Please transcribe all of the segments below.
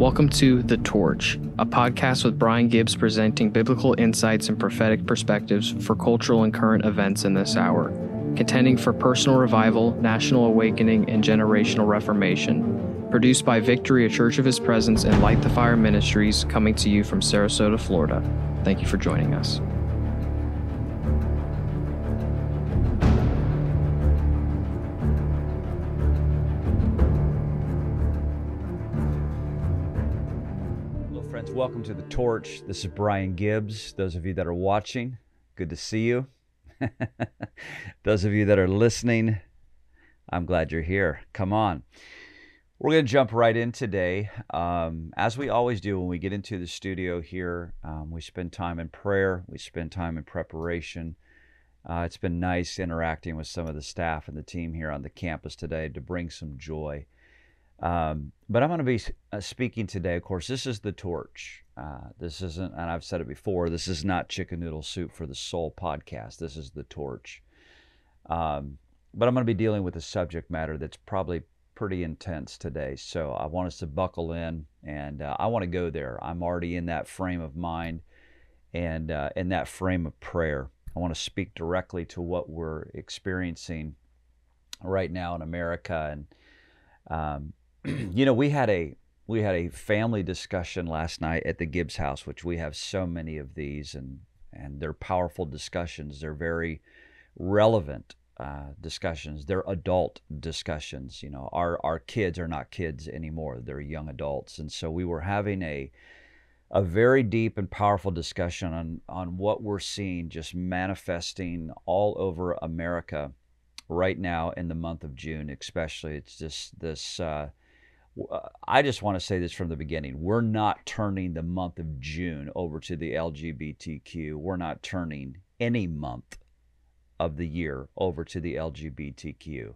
Welcome to The Torch, a podcast with Brian Gibbs presenting biblical insights and prophetic perspectives for cultural and current events in this hour, contending for personal revival, national awakening, and generational reformation. Produced by Victory, a Church of His Presence, and Light the Fire Ministries, coming to you from Sarasota, Florida. Thank you for joining us. Welcome to the Torch. This is Brian Gibbs. Those of you that are watching, good to see you. Those of you that are listening, I'm glad you're here. Come on. We're going to jump right in today. Um, as we always do when we get into the studio here, um, we spend time in prayer, we spend time in preparation. Uh, it's been nice interacting with some of the staff and the team here on the campus today to bring some joy. Um, but I'm going to be uh, speaking today. Of course, this is the torch. Uh, this isn't, and I've said it before. This is not chicken noodle soup for the soul podcast. This is the torch. Um, but I'm going to be dealing with a subject matter that's probably pretty intense today. So I want us to buckle in, and uh, I want to go there. I'm already in that frame of mind, and uh, in that frame of prayer. I want to speak directly to what we're experiencing right now in America and. Um, you know, we had a we had a family discussion last night at the Gibbs house, which we have so many of these, and and they're powerful discussions. They're very relevant uh, discussions. They're adult discussions. You know, our our kids are not kids anymore; they're young adults, and so we were having a a very deep and powerful discussion on on what we're seeing just manifesting all over America right now in the month of June, especially. It's just this. Uh, I just want to say this from the beginning. We're not turning the month of June over to the LGBTQ. We're not turning any month of the year over to the LGBTQ.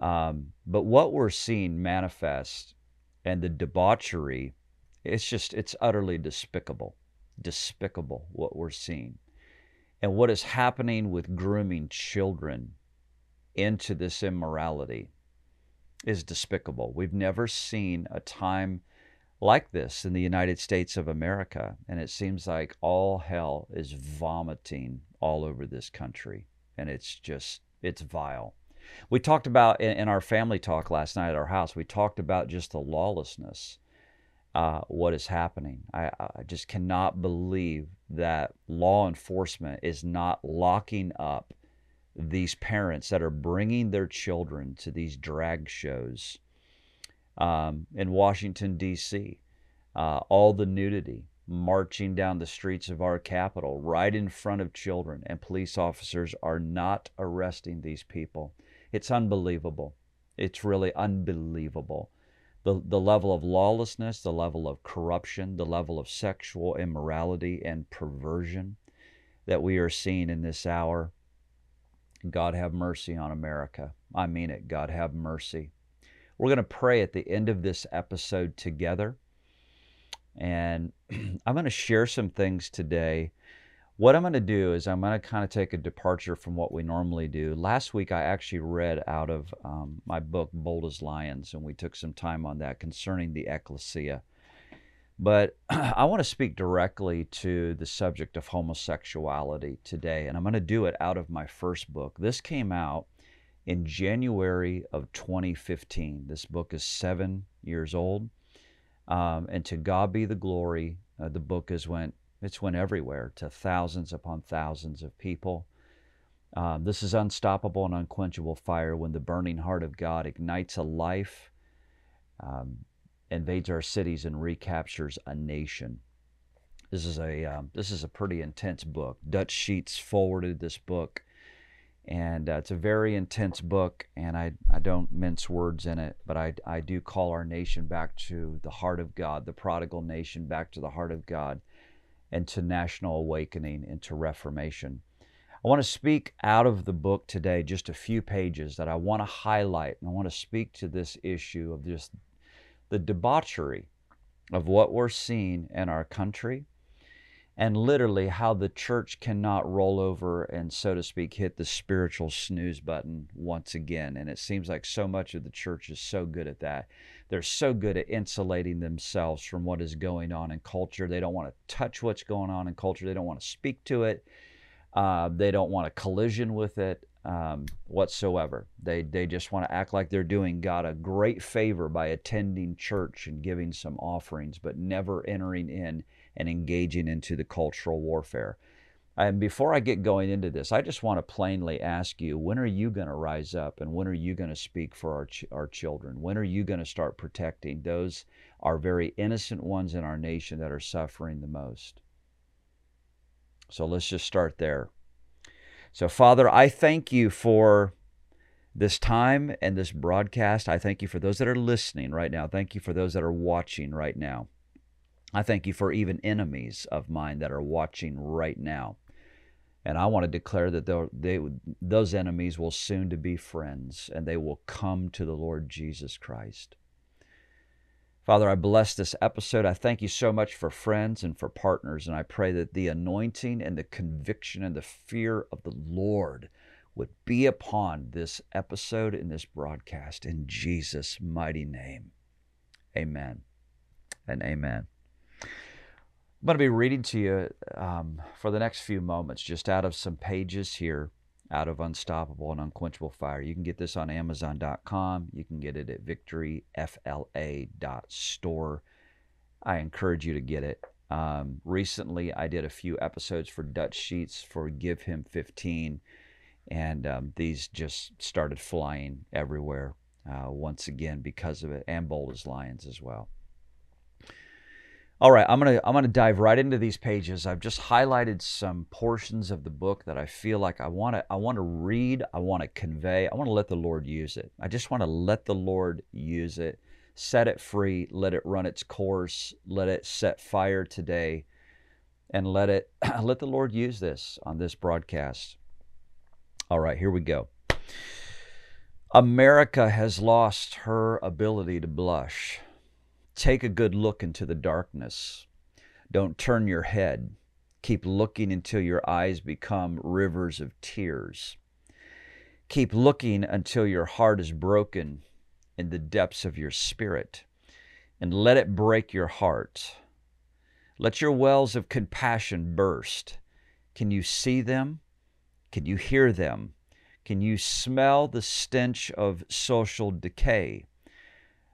Um, but what we're seeing manifest and the debauchery, it's just, it's utterly despicable. Despicable what we're seeing. And what is happening with grooming children into this immorality is despicable. We've never seen a time like this in the United States of America, and it seems like all hell is vomiting all over this country, and it's just it's vile. We talked about in, our family talk last night at our house. We talked about just the lawlessness, uh, what is happening. I, I just cannot believe that law enforcement is not locking up these parents that are bringing their children to these drag shows um, in Washington, D.C., uh, all the nudity marching down the streets of our capital right in front of children, and police officers are not arresting these people. It's unbelievable. It's really unbelievable. The, the level of lawlessness, the level of corruption, the level of sexual immorality and perversion that we are seeing in this hour God have mercy on America. I mean it. God have mercy. We're going to pray at the end of this episode together. And I'm going to share some things today. What I'm going to do is I'm going to kind of take a departure from what we normally do. Last week, I actually read out of um, my book, Bold as Lions, and we took some time on that concerning the ecclesia. But I want to speak directly to the subject of homosexuality today, and I'm going to do it out of my first book. This came out in January of 2015. This book is seven years old, um, and to God be the glory. Uh, the book has went it's went everywhere to thousands upon thousands of people. Um, this is unstoppable and unquenchable fire when the burning heart of God ignites a life. Um, invades our cities and recaptures a nation. This is a um, this is a pretty intense book. Dutch Sheets forwarded this book, and uh, it's a very intense book. And I I don't mince words in it, but I I do call our nation back to the heart of God, the prodigal nation back to the heart of God, and to national awakening and to reformation. I want to speak out of the book today, just a few pages that I want to highlight, and I want to speak to this issue of just the debauchery of what we're seeing in our country and literally how the church cannot roll over and, so to speak, hit the spiritual snooze button once again. And it seems like so much of the church is so good at that. They're so good at insulating themselves from what is going on in culture. They don't want to touch what's going on in culture, they don't want to speak to it. Uh, they don't want a collision with it um, whatsoever. They, they just want to act like they're doing God a great favor by attending church and giving some offerings, but never entering in and engaging into the cultural warfare. And before I get going into this, I just want to plainly ask you when are you going to rise up and when are you going to speak for our, ch- our children? When are you going to start protecting those, our very innocent ones in our nation that are suffering the most? So let's just start there. So, Father, I thank you for this time and this broadcast. I thank you for those that are listening right now. Thank you for those that are watching right now. I thank you for even enemies of mine that are watching right now. And I want to declare that they, those enemies will soon to be friends and they will come to the Lord Jesus Christ. Father, I bless this episode. I thank you so much for friends and for partners. And I pray that the anointing and the conviction and the fear of the Lord would be upon this episode and this broadcast in Jesus' mighty name. Amen and amen. I'm going to be reading to you um, for the next few moments, just out of some pages here, out of Unstoppable and Unquenchable Fire. You can get this on Amazon.com. You can get it at victoryfla.store. I encourage you to get it. Um, recently, I did a few episodes for Dutch Sheets for Give Him 15, and um, these just started flying everywhere uh, once again because of it, and Bold as Lions as well. All right, I'm gonna I'm gonna dive right into these pages. I've just highlighted some portions of the book that I feel like I want to I want to read. I want to convey. I want to let the Lord use it. I just want to let the Lord use it. Set it free. Let it run its course. Let it set fire today, and let it let the Lord use this on this broadcast. All right, here we go. America has lost her ability to blush. Take a good look into the darkness. Don't turn your head. Keep looking until your eyes become rivers of tears. Keep looking until your heart is broken in the depths of your spirit, and let it break your heart. Let your wells of compassion burst. Can you see them? Can you hear them? Can you smell the stench of social decay?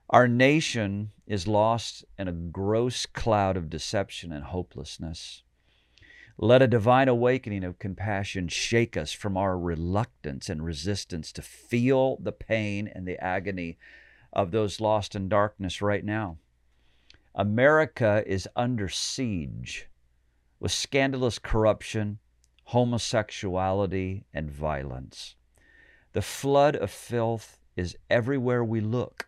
Our nation is lost in a gross cloud of deception and hopelessness. Let a divine awakening of compassion shake us from our reluctance and resistance to feel the pain and the agony of those lost in darkness right now. America is under siege with scandalous corruption, homosexuality, and violence. The flood of filth is everywhere we look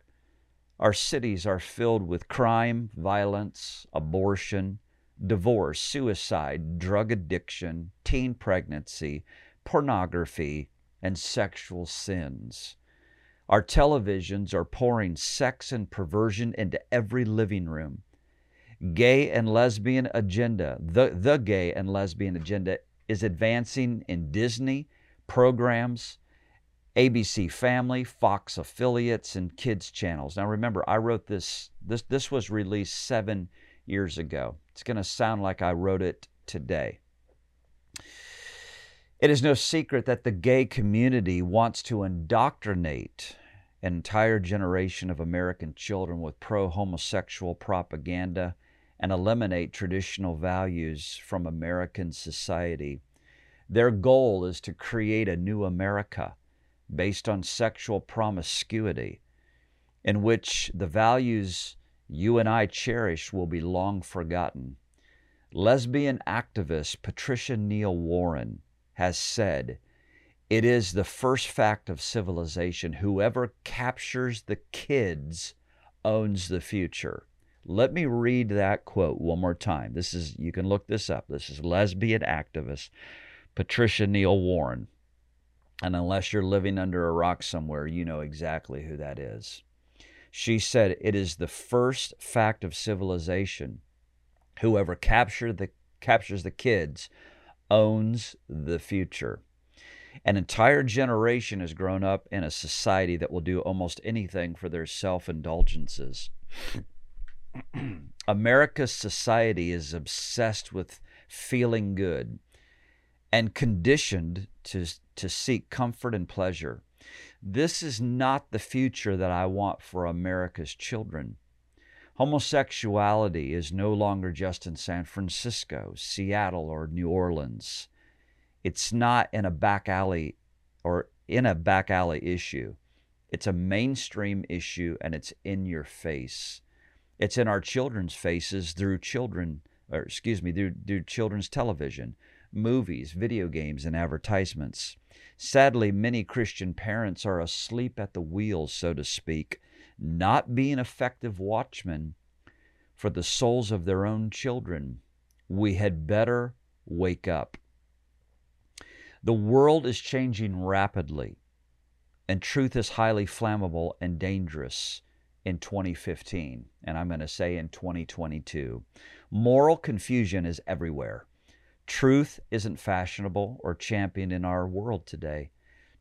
our cities are filled with crime, violence, abortion, divorce, suicide, drug addiction, teen pregnancy, pornography, and sexual sins. Our televisions are pouring sex and perversion into every living room. Gay and lesbian agenda, the, the gay and lesbian agenda, is advancing in Disney programs, ABC Family, Fox affiliates, and kids channels. Now remember, I wrote this, this, this was released seven years ago. It's going to sound like I wrote it today. It is no secret that the gay community wants to indoctrinate an entire generation of American children with pro homosexual propaganda and eliminate traditional values from American society. Their goal is to create a new America based on sexual promiscuity, in which the values you and I cherish will be long forgotten. Lesbian activist Patricia Neal Warren has said, It is the first fact of civilization. Whoever captures the kids owns the future. Let me read that quote one more time. This is you can look this up. This is lesbian activist Patricia Neal Warren. And unless you're living under a rock somewhere, you know exactly who that is. She said, It is the first fact of civilization. Whoever the captures the kids, owns the future. An entire generation has grown up in a society that will do almost anything for their self indulgences. America's society is obsessed with feeling good and conditioned to, to seek comfort and pleasure. This is not the future that I want for America's children. Homosexuality is no longer just in San Francisco, Seattle, or New Orleans. It's not in a back alley or in a back alley issue. It's a mainstream issue and it's in your face. It's in our children's faces through children, or excuse me, through, through children's television, movies, video games, and advertisements. Sadly, many Christian parents are asleep at the wheel, so to speak, not being effective watchmen for the souls of their own children. We had better wake up. The world is changing rapidly, and truth is highly flammable and dangerous in 2015, and I'm going to say in 2022. Moral confusion is everywhere. Truth isn't fashionable or championed in our world today.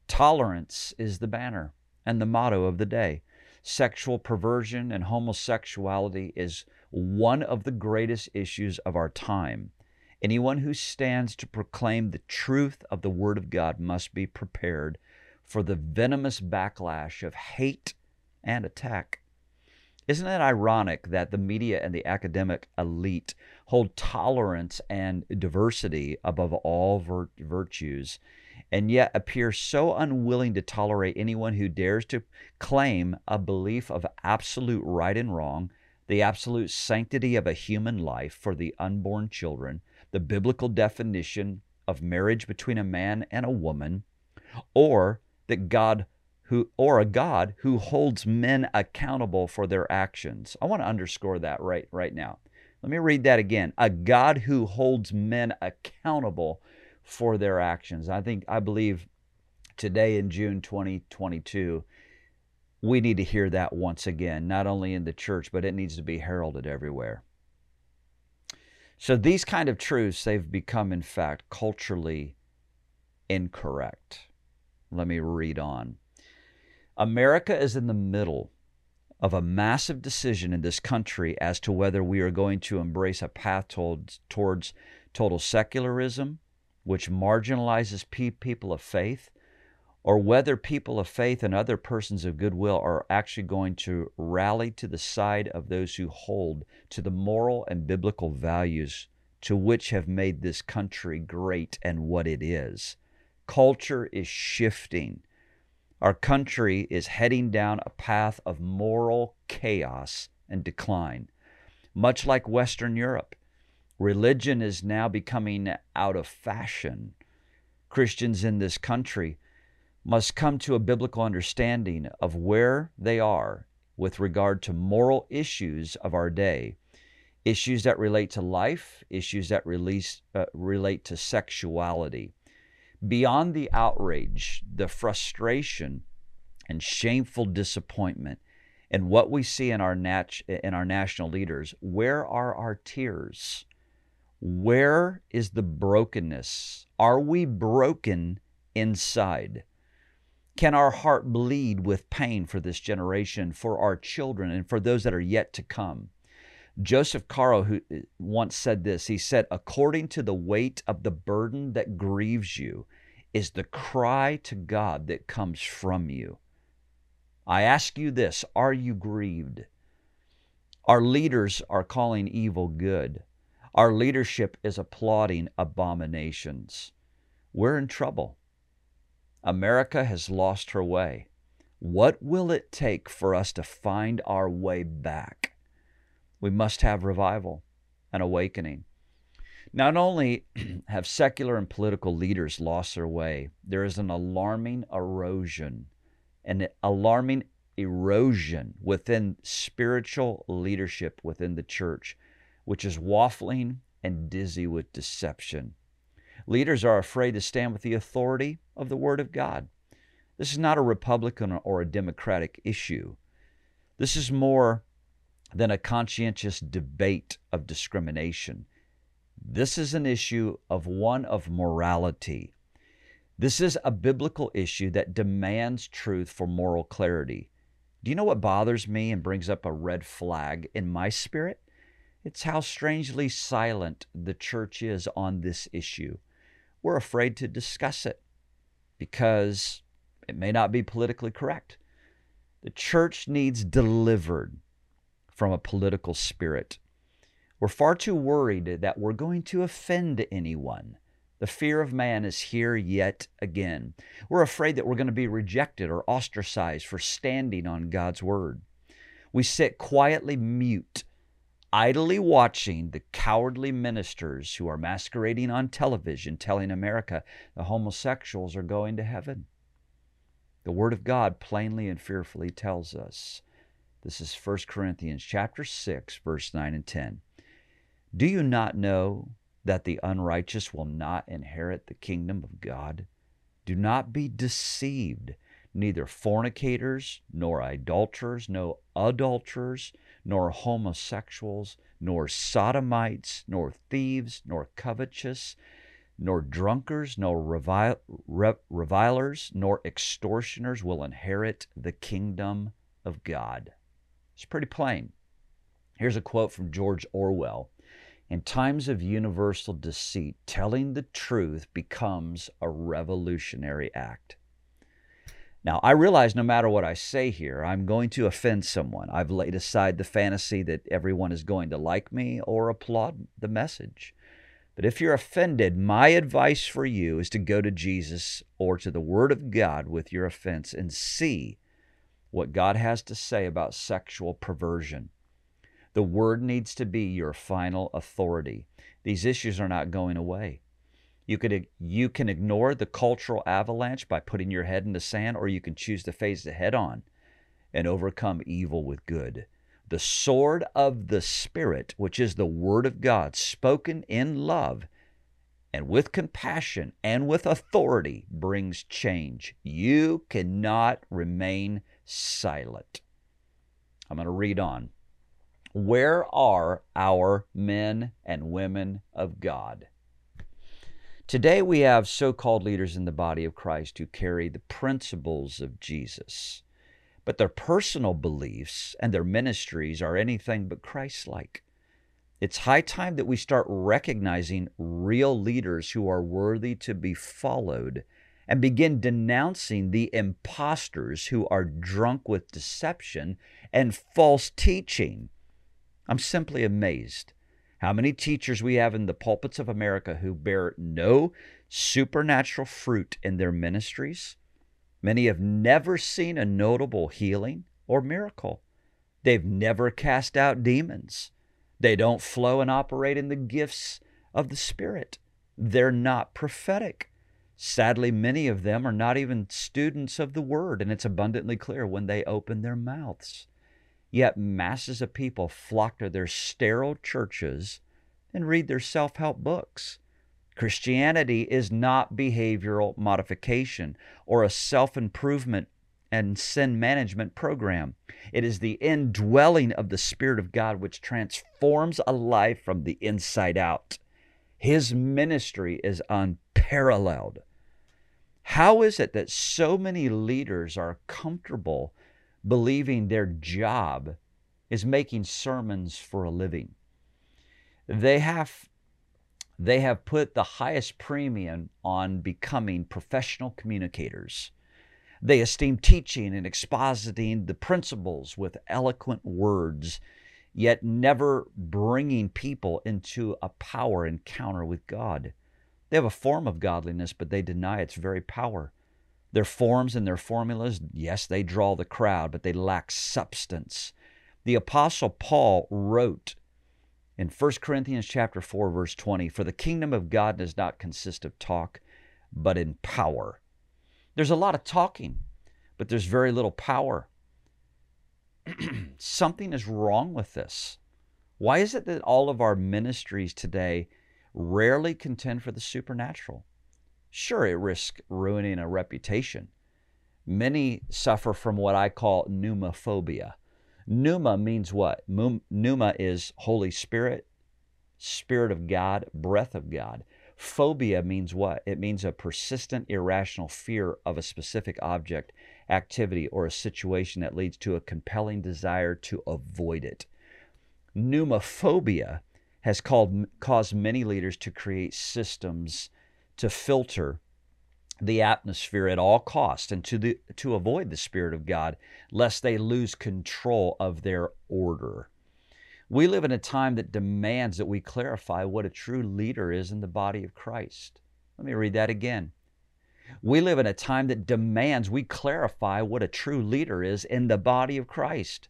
Tolerance is the banner and the motto of the day. Sexual perversion and homosexuality is one of the greatest issues of our time. Anyone who stands to proclaim the truth of the Word of God must be prepared for the venomous backlash of hate and attack. Isn't it ironic that the media and the academic elite hold tolerance and diversity above all vir- virtues, and yet appear so unwilling to tolerate anyone who dares to claim a belief of absolute right and wrong, the absolute sanctity of a human life for the unborn children, the biblical definition of marriage between a man and a woman, or that God who or a God who holds men accountable for their actions. I want to underscore that right right now. Let me read that again. A God who holds men accountable for their actions. I think I believe today in June 2022 we need to hear that once again, not only in the church, but it needs to be heralded everywhere. So these kind of truths, they've become, in fact, culturally incorrect. Let me read on. America is in the middle of a massive decision in this country as to whether we are going to embrace a path towards, towards total secularism, which marginalizes people of faith, or whether people of faith and other persons of goodwill are actually going to rally to the side of those who hold to the moral and biblical values to which have made this country great and what it is. Culture is shifting. Our country is heading down a path of moral chaos and decline. Much like Western Europe, religion is now becoming out of fashion. Christians in this country must come to a biblical understanding of where they are with regard to moral issues of our day, issues that relate to life, issues that release, uh, relate to sexuality. Beyond the outrage, the frustration, and shameful disappointment, and what we see in our, nat- in our national leaders, where are our tears? Where is the brokenness? Are we broken inside? Can our heart bleed with pain for this generation, for our children, and for those that are yet to come? Joseph Caro, who uh, once said this, he said, According to the weight of the burden that grieves you, is the cry to God that comes from you. I ask you this Are you grieved? Our leaders are calling evil good. Our leadership is applauding abominations. We're in trouble. America has lost her way. What will it take for us to find our way back? We must have revival and awakening. Not only have secular and political leaders lost their way, there is an alarming erosion, an alarming erosion within spiritual leadership within the church, which is waffling and dizzy with deception. Leaders are afraid to stand with the authority of the Word of God. This is not a Republican or a Democratic issue. This is more than a conscientious debate of discrimination. This is an issue of one of morality. This is a biblical issue that demands truth for moral clarity. Do you know what bothers me and brings up a red flag in my spirit? It's how strangely silent the church is on this issue. We're afraid to discuss it because it may not be politically correct. The church needs delivered from a political spirit. We're far too worried that we're going to offend anyone. The fear of man is here yet again. We're afraid that we're going to be rejected or ostracized for standing on God's word. We sit quietly mute, idly watching the cowardly ministers who are masquerading on television telling America the homosexuals are going to heaven. The word of God plainly and fearfully tells us. This is 1 Corinthians chapter 6 verse 9 and 10. Do you not know that the unrighteous will not inherit the kingdom of God? Do not be deceived. Neither fornicators, nor idolaters, no adulterers, nor homosexuals, nor sodomites, nor thieves, nor covetous, nor drunkards, nor revilers, nor extortioners will inherit the kingdom of God. It's pretty plain. Here's a quote from George Orwell In times of universal deceit, telling the truth becomes a revolutionary act. Now, I realize no matter what I say here, I'm going to offend someone. I've laid aside the fantasy that everyone is going to like me or applaud the message. But if you're offended, my advice for you is to go to Jesus or to the Word of God with your offense and see what God has to say about sexual perversion. The Word needs to be your final authority. These issues are not going away. You could you can ignore the cultural avalanche by putting your head in the sand, or you can choose to face it head on and overcome evil with good the sword of the Spirit, which is the Word of God, spoken in love and with compassion and with authority, brings change. You cannot remain silent. I'm going to read on. Where are our men and women of God? Today, we have so called leaders in the body of Christ who carry the principles of Jesus but their personal beliefs and their ministries are anything but Christ like. It's high time that we start recognizing real leaders who are worthy to be followed and begin denouncing the imposters who are drunk with deception and false teaching. I'm simply amazed how many teachers we have in the pulpits of America who bear no supernatural fruit in their ministries Many have never seen a notable healing or miracle. They've never cast out demons. They don't flow and operate in the gifts of the Spirit. They're not prophetic. Sadly, many of them are not even students of the Word, and it's abundantly clear when they open their mouths. Yet masses of people flock to their sterile churches and read their self help books. Christianity is not behavioral modification or a self improvement and sin management program. It is the indwelling of the Spirit of God which transforms a life from the inside out. His ministry is unparalleled. How is it that so many leaders are comfortable believing their job is making sermons for a living? They have they have put the highest premium on becoming professional communicators. They esteem teaching and expositing the principles with eloquent words, yet never bringing people into a power encounter with God. They have a form of godliness, but they deny its very power. Their forms and their formulas, yes, they draw the crowd, but they lack substance. The Apostle Paul wrote in 1 Corinthians chapter 4 verse 20, for the kingdom of God does not consist of talk, but in power. There's a lot of talking, but there's very little power. Something is wrong with this. Why is it that all of our ministries today rarely contend for the supernatural? Sure, it risks ruining a reputation. Many suffer from what I call pneumophobia Pneuma means what? Pneuma is Holy Spirit, Spirit of God, breath of God. Phobia means what? It means a persistent, irrational fear of a specific object, activity, or a situation that leads to a compelling desire to avoid it. Pneumophobia has called, caused many leaders to create systems to filter the atmosphere at all costs and to, the, to avoid the Spirit of God, lest they lose control of their order. We live in a time that demands that we clarify what a true leader is in the body of Christ. Let me read that again. We live in a time that demands we clarify what a true leader is in the body of Christ.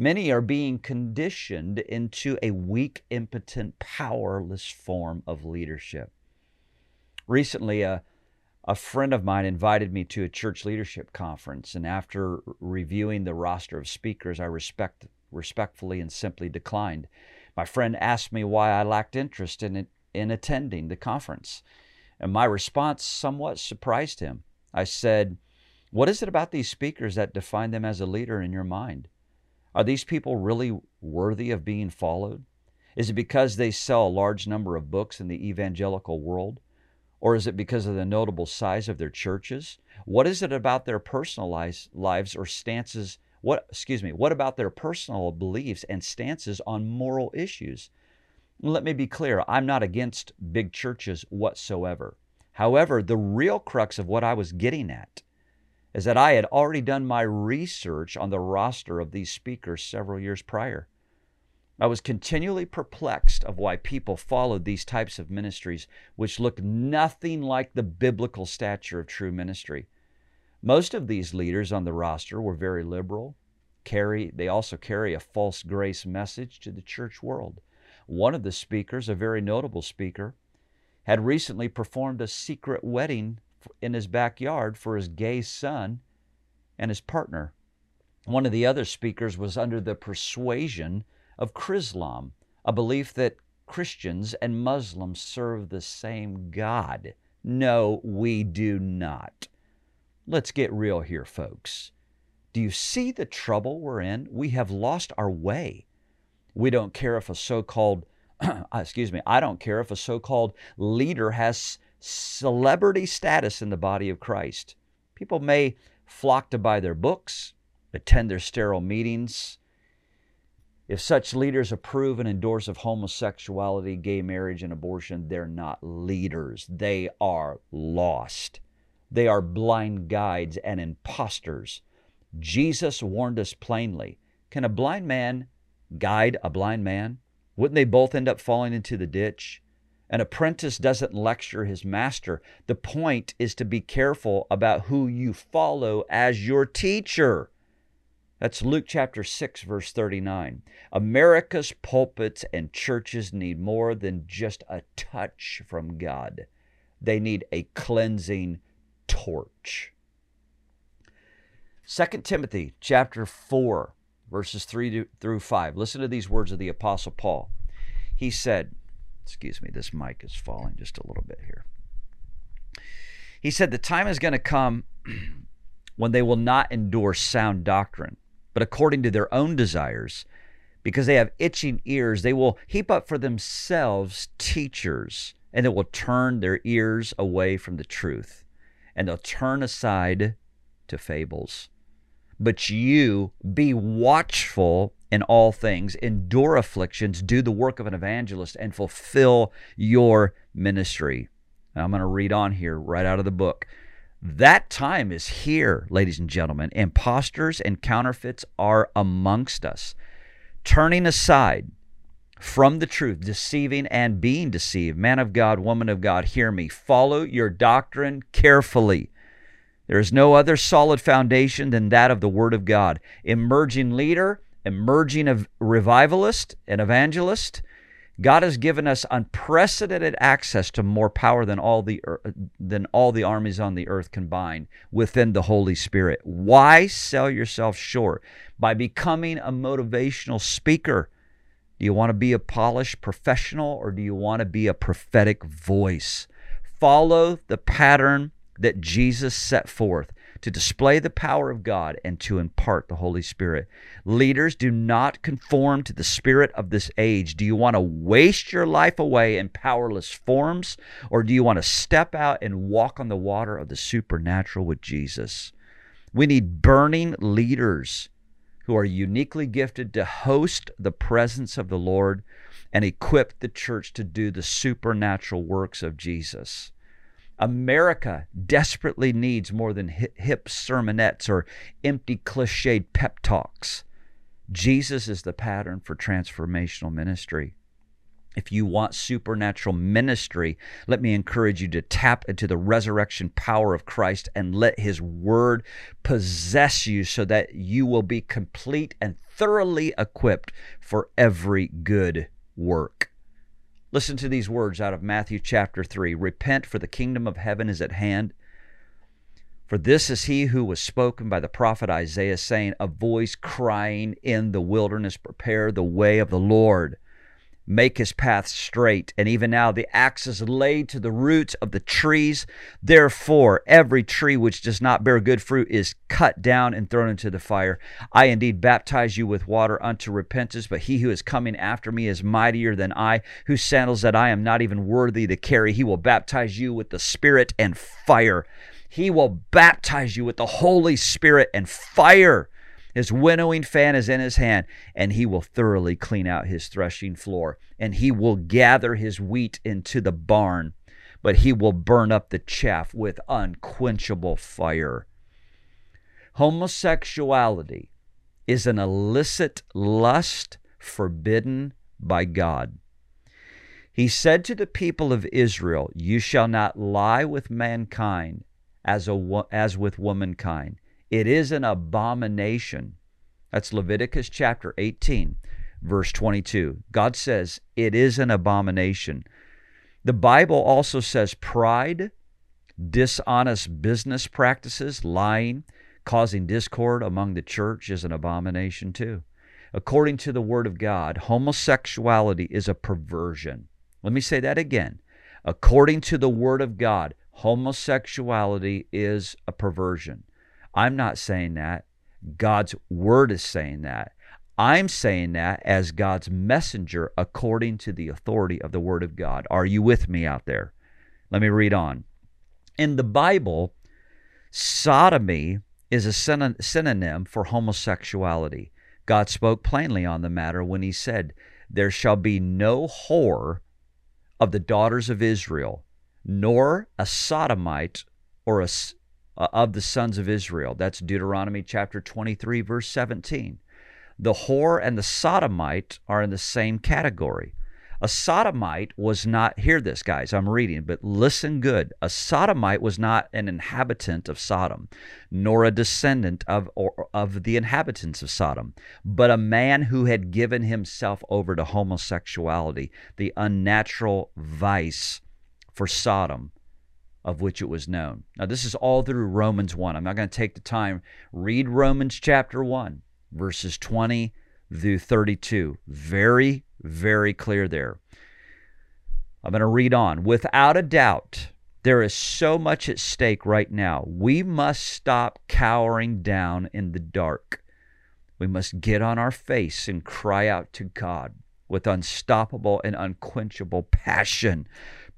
Many are being conditioned into a weak, impotent, powerless form of leadership. Recently, a, a friend of mine invited me to a church leadership conference, and after reviewing the roster of speakers, I respect respectfully and simply declined. My friend asked me why I lacked interest in, in attending the conference, and my response somewhat surprised him. I said, What is it about these speakers that define them as a leader in your mind? Are these people really worthy of being followed? Is it because they sell a large number of books in the evangelical world? Or is it because of the notable size of their churches? What is it about their personal lives or stances what, excuse me, what about their personal beliefs and stances on moral issues? Let me be clear, I'm not against big churches whatsoever. However, the real crux of what I was getting at is that I had already done my research on the roster of these speakers several years prior. I was continually perplexed of why people followed these types of ministries which looked nothing like the biblical stature of true ministry. Most of these leaders on the roster were very liberal. Carry, they also carry a false grace message to the church world. One of the speakers, a very notable speaker, had recently performed a secret wedding in his backyard for his gay son and his partner. One of the other speakers was under the persuasion of Chrislam, a belief that Christians and Muslims serve the same God. No, we do not. Let's get real here, folks. Do you see the trouble we're in? We have lost our way. We don't care if a so called, uh, excuse me, I don't care if a so called leader has celebrity status in the body of Christ. People may flock to buy their books, attend their sterile meetings. If such leaders approve and endorse of homosexuality, gay marriage, and abortion, they're not leaders. They are lost. They are blind guides and impostors. Jesus warned us plainly. Can a blind man guide a blind man? Wouldn't they both end up falling into the ditch? An apprentice doesn't lecture his master. The point is to be careful about who you follow as your teacher. That's Luke chapter 6, verse 39. America's pulpits and churches need more than just a touch from God, they need a cleansing torch. 2 Timothy chapter 4 verses 3 through 5. Listen to these words of the apostle Paul. He said, excuse me, this mic is falling just a little bit here. He said the time is going to come when they will not endure sound doctrine, but according to their own desires, because they have itching ears, they will heap up for themselves teachers, and it will turn their ears away from the truth and they'll turn aside to fables. But you be watchful in all things, endure afflictions, do the work of an evangelist, and fulfill your ministry. I'm going to read on here right out of the book. That time is here, ladies and gentlemen. Impostors and counterfeits are amongst us, turning aside from the truth, deceiving and being deceived. Man of God, woman of God, hear me. Follow your doctrine carefully. There is no other solid foundation than that of the Word of God. Emerging leader, emerging revivalist, and evangelist. God has given us unprecedented access to more power than all the than all the armies on the earth combined within the Holy Spirit. Why sell yourself short by becoming a motivational speaker? Do you want to be a polished professional or do you want to be a prophetic voice? Follow the pattern that Jesus set forth. To display the power of God and to impart the Holy Spirit. Leaders, do not conform to the spirit of this age. Do you want to waste your life away in powerless forms, or do you want to step out and walk on the water of the supernatural with Jesus? We need burning leaders who are uniquely gifted to host the presence of the Lord and equip the church to do the supernatural works of Jesus. America desperately needs more than hip sermonettes or empty cliched pep talks. Jesus is the pattern for transformational ministry. If you want supernatural ministry, let me encourage you to tap into the resurrection power of Christ and let his word possess you so that you will be complete and thoroughly equipped for every good work. Listen to these words out of Matthew chapter 3 Repent, for the kingdom of heaven is at hand. For this is he who was spoken by the prophet Isaiah, saying, A voice crying in the wilderness, Prepare the way of the Lord make his path straight. And even now the axe is laid to the roots of the trees. Therefore, every tree which does not bear good fruit is cut down and thrown into the fire. I indeed baptize you with water unto repentance, but he who is coming after me is mightier than I, whose sandals that I am not even worthy to carry. He will baptize you with the Spirit and fire. He will baptize you with the Holy Spirit and fire. His winnowing fan is in his hand, and he will thoroughly clean out his threshing floor, and he will gather his wheat into the barn, but he will burn up the chaff with unquenchable fire. Homosexuality is an illicit lust forbidden by God. He said to the people of Israel, You shall not lie with mankind as, a, as with womankind it is an abomination. That's Leviticus chapter 18, verse 22. God says it is an abomination. The Bible also says pride, dishonest business practices, lying, causing discord among the church is an abomination too. According to the Word of God, homosexuality is a perversion. Let me say that again. According to the Word of God, homosexuality is a perversion. I'm not saying that. God's word is saying that. I'm saying that as God's messenger according to the authority of the word of God. Are you with me out there? Let me read on. In the Bible, sodomy is a synonym for homosexuality. God spoke plainly on the matter when he said, There shall be no whore of the daughters of Israel, nor a sodomite or a uh, of the sons of Israel. That's Deuteronomy chapter 23, verse 17. The whore and the sodomite are in the same category. A sodomite was not, hear this, guys, I'm reading, but listen good. A sodomite was not an inhabitant of Sodom, nor a descendant of, or, of the inhabitants of Sodom, but a man who had given himself over to homosexuality, the unnatural vice for Sodom of which it was known. Now, this is all through Romans 1. I'm not going to take the time. Read Romans chapter 1, verses 20 through 32. Very, very clear there. I'm going to read on. Without a doubt, there is so much at stake right now. We must stop cowering down in the dark. We must get on our face and cry out to God with unstoppable and unquenchable passion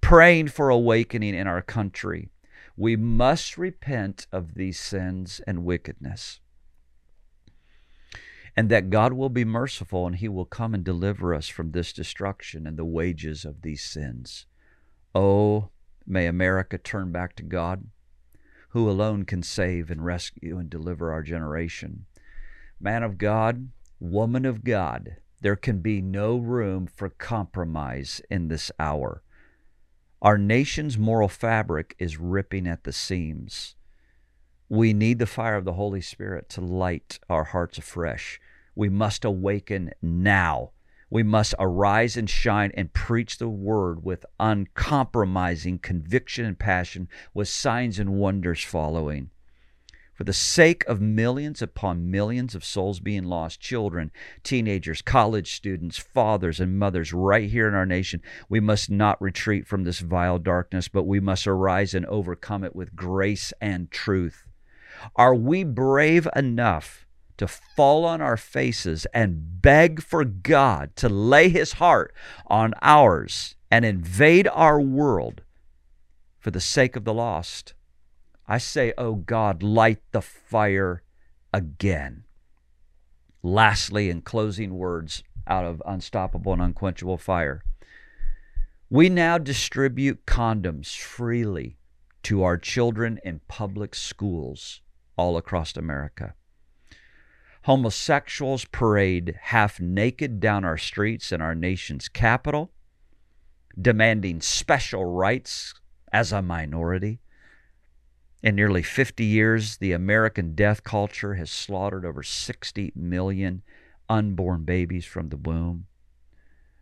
praying for awakening in our country. We must repent of these sins and wickedness. And that God will be merciful and He will come and deliver us from this destruction and the wages of these sins. Oh, may America turn back to God, who alone can save and rescue and deliver our generation. Man of God, woman of God, there can be no room for compromise in this hour. Our nation's moral fabric is ripping at the seams. We need the fire of the Holy Spirit to light our hearts afresh. We must awaken now. We must arise and shine and preach the word with uncompromising conviction and passion, with signs and wonders following. For the sake of millions upon millions of souls being lost, children, teenagers, college students, fathers, and mothers right here in our nation, we must not retreat from this vile darkness, but we must arise and overcome it with grace and truth. Are we brave enough to fall on our faces and beg for God to lay his heart on ours and invade our world for the sake of the lost? I say, Oh God, light the fire again. Lastly, in closing words out of Unstoppable and Unquenchable Fire, we now distribute condoms freely to our children in public schools all across America. Homosexuals parade half naked down our streets in our nation's capital, demanding special rights as a minority. In nearly 50 years, the American death culture has slaughtered over 60 million unborn babies from the womb.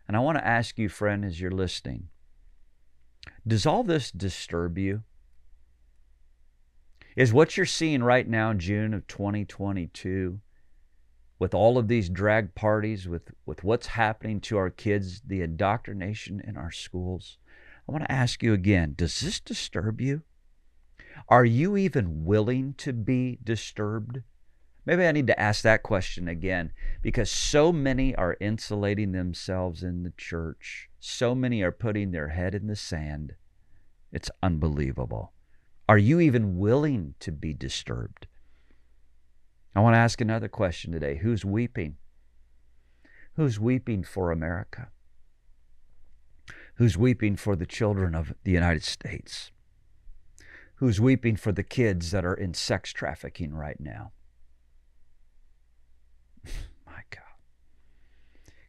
And I want to ask you, friend, as you're listening, does all this disturb you? Is what you're seeing right now in June of 2022 with all of these drag parties, with, with what's happening to our kids, the indoctrination in our schools? I want to ask you again does this disturb you? Are you even willing to be disturbed? Maybe I need to ask that question again because so many are insulating themselves in the church. So many are putting their head in the sand. It's unbelievable. Are you even willing to be disturbed? I want to ask another question today Who's weeping? Who's weeping for America? Who's weeping for the children of the United States? Who's weeping for the kids that are in sex trafficking right now? my God.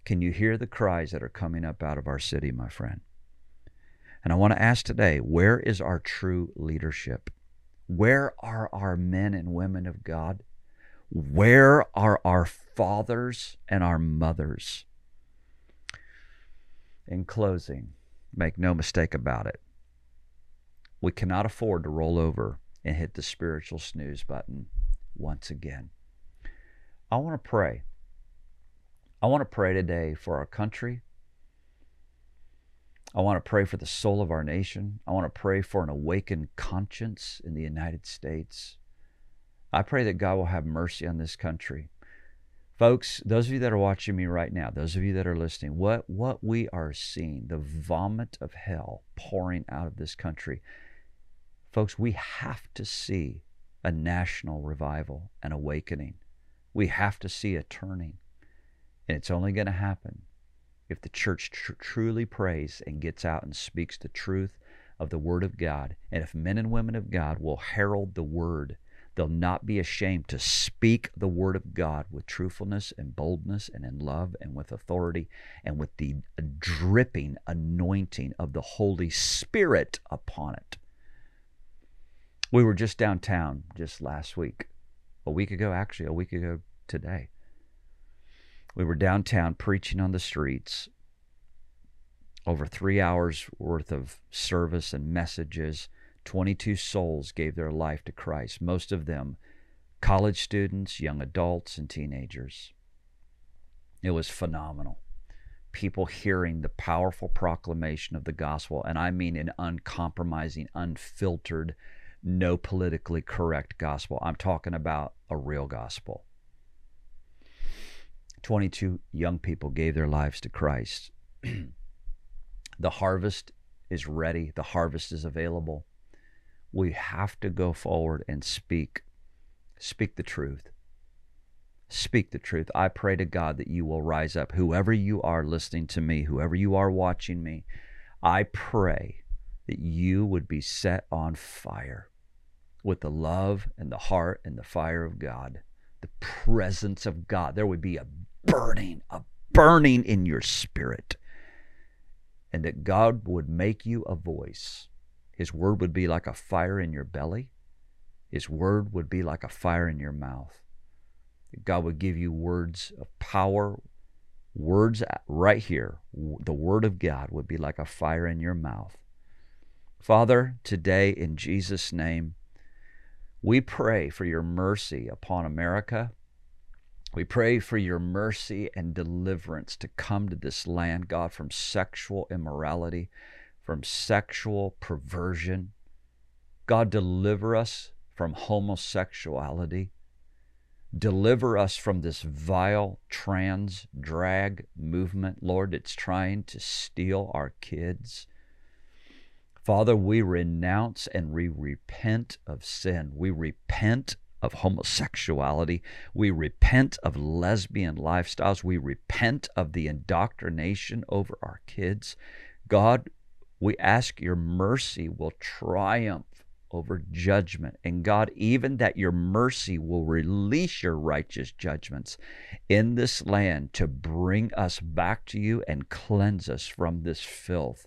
Can you hear the cries that are coming up out of our city, my friend? And I want to ask today where is our true leadership? Where are our men and women of God? Where are our fathers and our mothers? In closing, make no mistake about it. We cannot afford to roll over and hit the spiritual snooze button once again. I want to pray. I want to pray today for our country. I want to pray for the soul of our nation. I want to pray for an awakened conscience in the United States. I pray that God will have mercy on this country. Folks, those of you that are watching me right now, those of you that are listening, what, what we are seeing, the vomit of hell pouring out of this country, Folks, we have to see a national revival and awakening. We have to see a turning. And it's only going to happen if the church tr- truly prays and gets out and speaks the truth of the Word of God. And if men and women of God will herald the Word, they'll not be ashamed to speak the Word of God with truthfulness and boldness and in love and with authority and with the dripping anointing of the Holy Spirit upon it. We were just downtown just last week, a week ago, actually, a week ago today. We were downtown preaching on the streets. Over three hours worth of service and messages. 22 souls gave their life to Christ, most of them college students, young adults, and teenagers. It was phenomenal. People hearing the powerful proclamation of the gospel, and I mean an uncompromising, unfiltered, no politically correct gospel. I'm talking about a real gospel. 22 young people gave their lives to Christ. the harvest is ready, the harvest is available. We have to go forward and speak. Speak the truth. Speak the truth. I pray to God that you will rise up. Whoever you are listening to me, whoever you are watching me, I pray that you would be set on fire with the love and the heart and the fire of God, the presence of God. There would be a burning, a burning in your spirit. And that God would make you a voice. His word would be like a fire in your belly, His word would be like a fire in your mouth. God would give you words of power, words right here. The word of God would be like a fire in your mouth. Father, today in Jesus' name, we pray for your mercy upon America. We pray for your mercy and deliverance to come to this land, God, from sexual immorality, from sexual perversion. God, deliver us from homosexuality. Deliver us from this vile trans drag movement, Lord. It's trying to steal our kids. Father, we renounce and we repent of sin. We repent of homosexuality. We repent of lesbian lifestyles. We repent of the indoctrination over our kids. God, we ask your mercy will triumph over judgment. And God, even that your mercy will release your righteous judgments in this land to bring us back to you and cleanse us from this filth.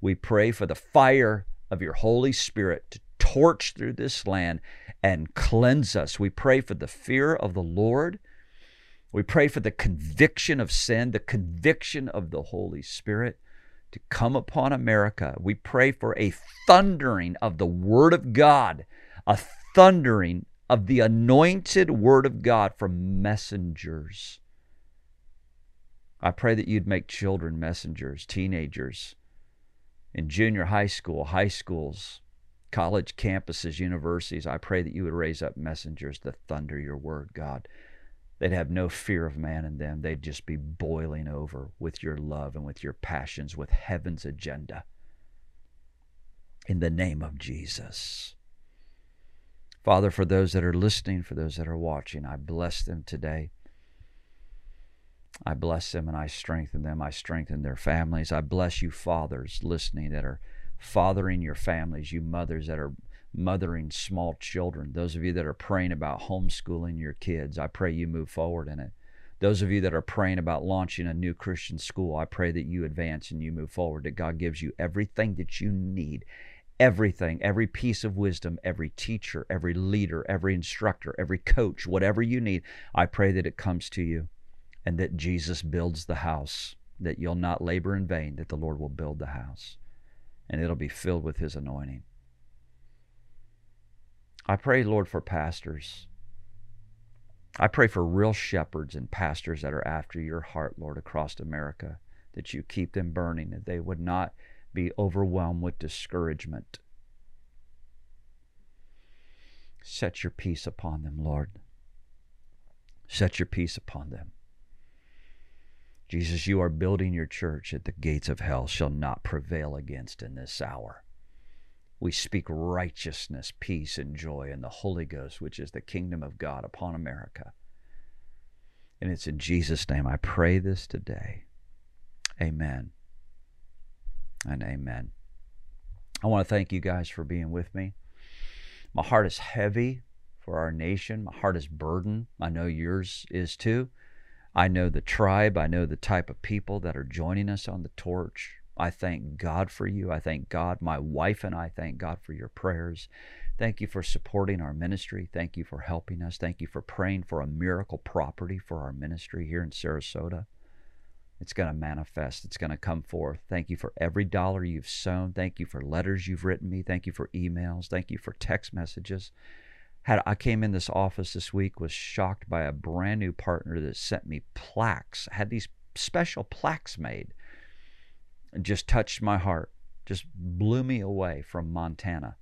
We pray for the fire of your Holy Spirit to torch through this land and cleanse us. We pray for the fear of the Lord. We pray for the conviction of sin, the conviction of the Holy Spirit to come upon America. We pray for a thundering of the Word of God, a thundering of the anointed Word of God from messengers. I pray that you'd make children messengers, teenagers, in junior high school, high schools, college campuses, universities. I pray that you would raise up messengers to thunder your word, God. They'd have no fear of man in them. They'd just be boiling over with your love and with your passions, with heaven's agenda. In the name of Jesus. Father, for those that are listening, for those that are watching, I bless them today. I bless them and I strengthen them. I strengthen their families. I bless you, fathers listening that are fathering your families, you mothers that are mothering small children, those of you that are praying about homeschooling your kids, I pray you move forward in it. Those of you that are praying about launching a new Christian school, I pray that you advance and you move forward, that God gives you everything that you need. Everything, every piece of wisdom, every teacher, every leader, every instructor, every coach, whatever you need, I pray that it comes to you and that Jesus builds the house, that you'll not labor in vain, that the Lord will build the house and it'll be filled with His anointing. I pray, Lord, for pastors. I pray for real shepherds and pastors that are after your heart, Lord, across America, that you keep them burning, that they would not be overwhelmed with discouragement. Set your peace upon them, Lord. Set your peace upon them. Jesus, you are building your church that the gates of hell shall not prevail against in this hour. We speak righteousness, peace, and joy in the Holy Ghost, which is the kingdom of God upon America. And it's in Jesus' name I pray this today. Amen and amen. I want to thank you guys for being with me. My heart is heavy for our nation. My heart is burdened. I know yours is too. I know the tribe. I know the type of people that are joining us on the torch. I thank God for you. I thank God. My wife and I thank God for your prayers. Thank you for supporting our ministry. Thank you for helping us. Thank you for praying for a miracle property for our ministry here in Sarasota. It's going to manifest. It's going to come forth. Thank you for every dollar you've sown. Thank you for letters you've written me. Thank you for emails. Thank you for text messages had I came in this office this week was shocked by a brand new partner that sent me plaques. I had these special plaques made. Just touched my heart. Just blew me away from Montana.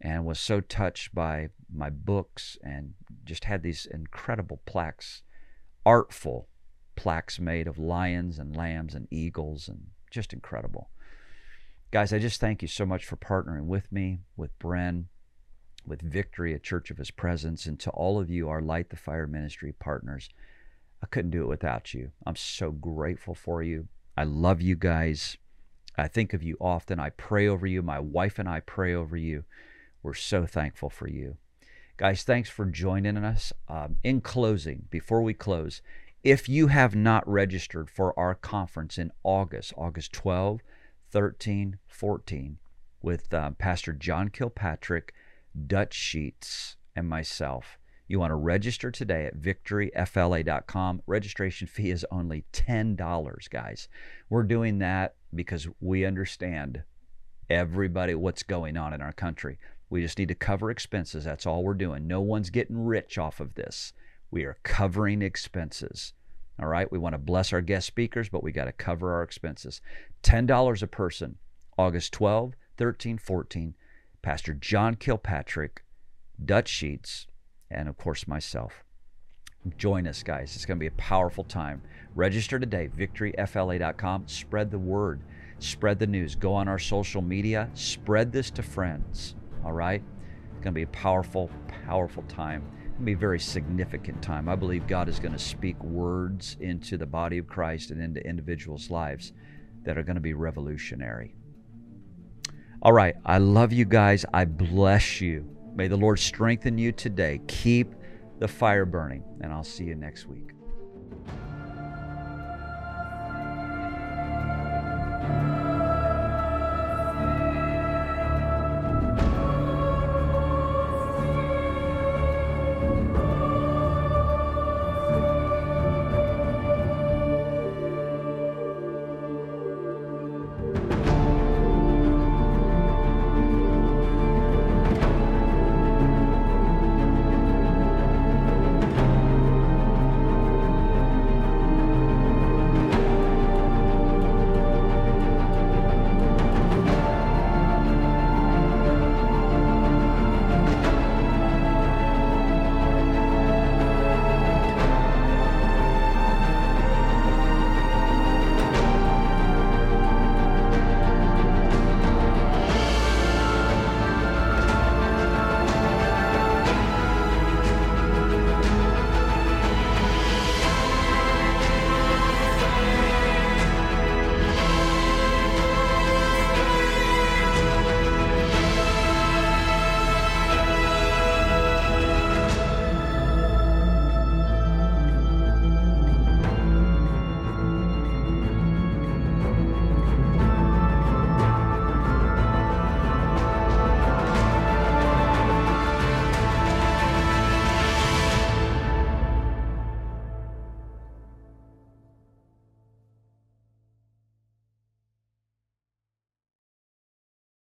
And was so touched by my books and just had these incredible plaques, artful plaques made of lions and lambs and eagles and just incredible. Guys, I just thank you so much for partnering with me, with Bren, with Victory, a church of his presence, and to all of you, our Light the Fire ministry partners. I couldn't do it without you. I'm so grateful for you. I love you guys. I think of you often. I pray over you. My wife and I pray over you. We're so thankful for you. Guys, thanks for joining us. Um, in closing, before we close, if you have not registered for our conference in August, August 12, 13, 14, with uh, Pastor John Kilpatrick, Dutch Sheets, and myself. You want to register today at victoryfla.com. Registration fee is only $10, guys. We're doing that because we understand everybody what's going on in our country. We just need to cover expenses. That's all we're doing. No one's getting rich off of this. We are covering expenses. All right. We want to bless our guest speakers, but we got to cover our expenses. $10 a person, August 12, 13, 14 Pastor John Kilpatrick, Dutch Sheets, and of course myself. Join us, guys. It's going to be a powerful time. Register today, victoryfla.com. Spread the word, spread the news. Go on our social media, spread this to friends. All right? It's going to be a powerful, powerful time. It's going to be a very significant time. I believe God is going to speak words into the body of Christ and into individuals' lives that are going to be revolutionary. All right. I love you guys. I bless you. May the Lord strengthen you today. Keep the fire burning, and I'll see you next week.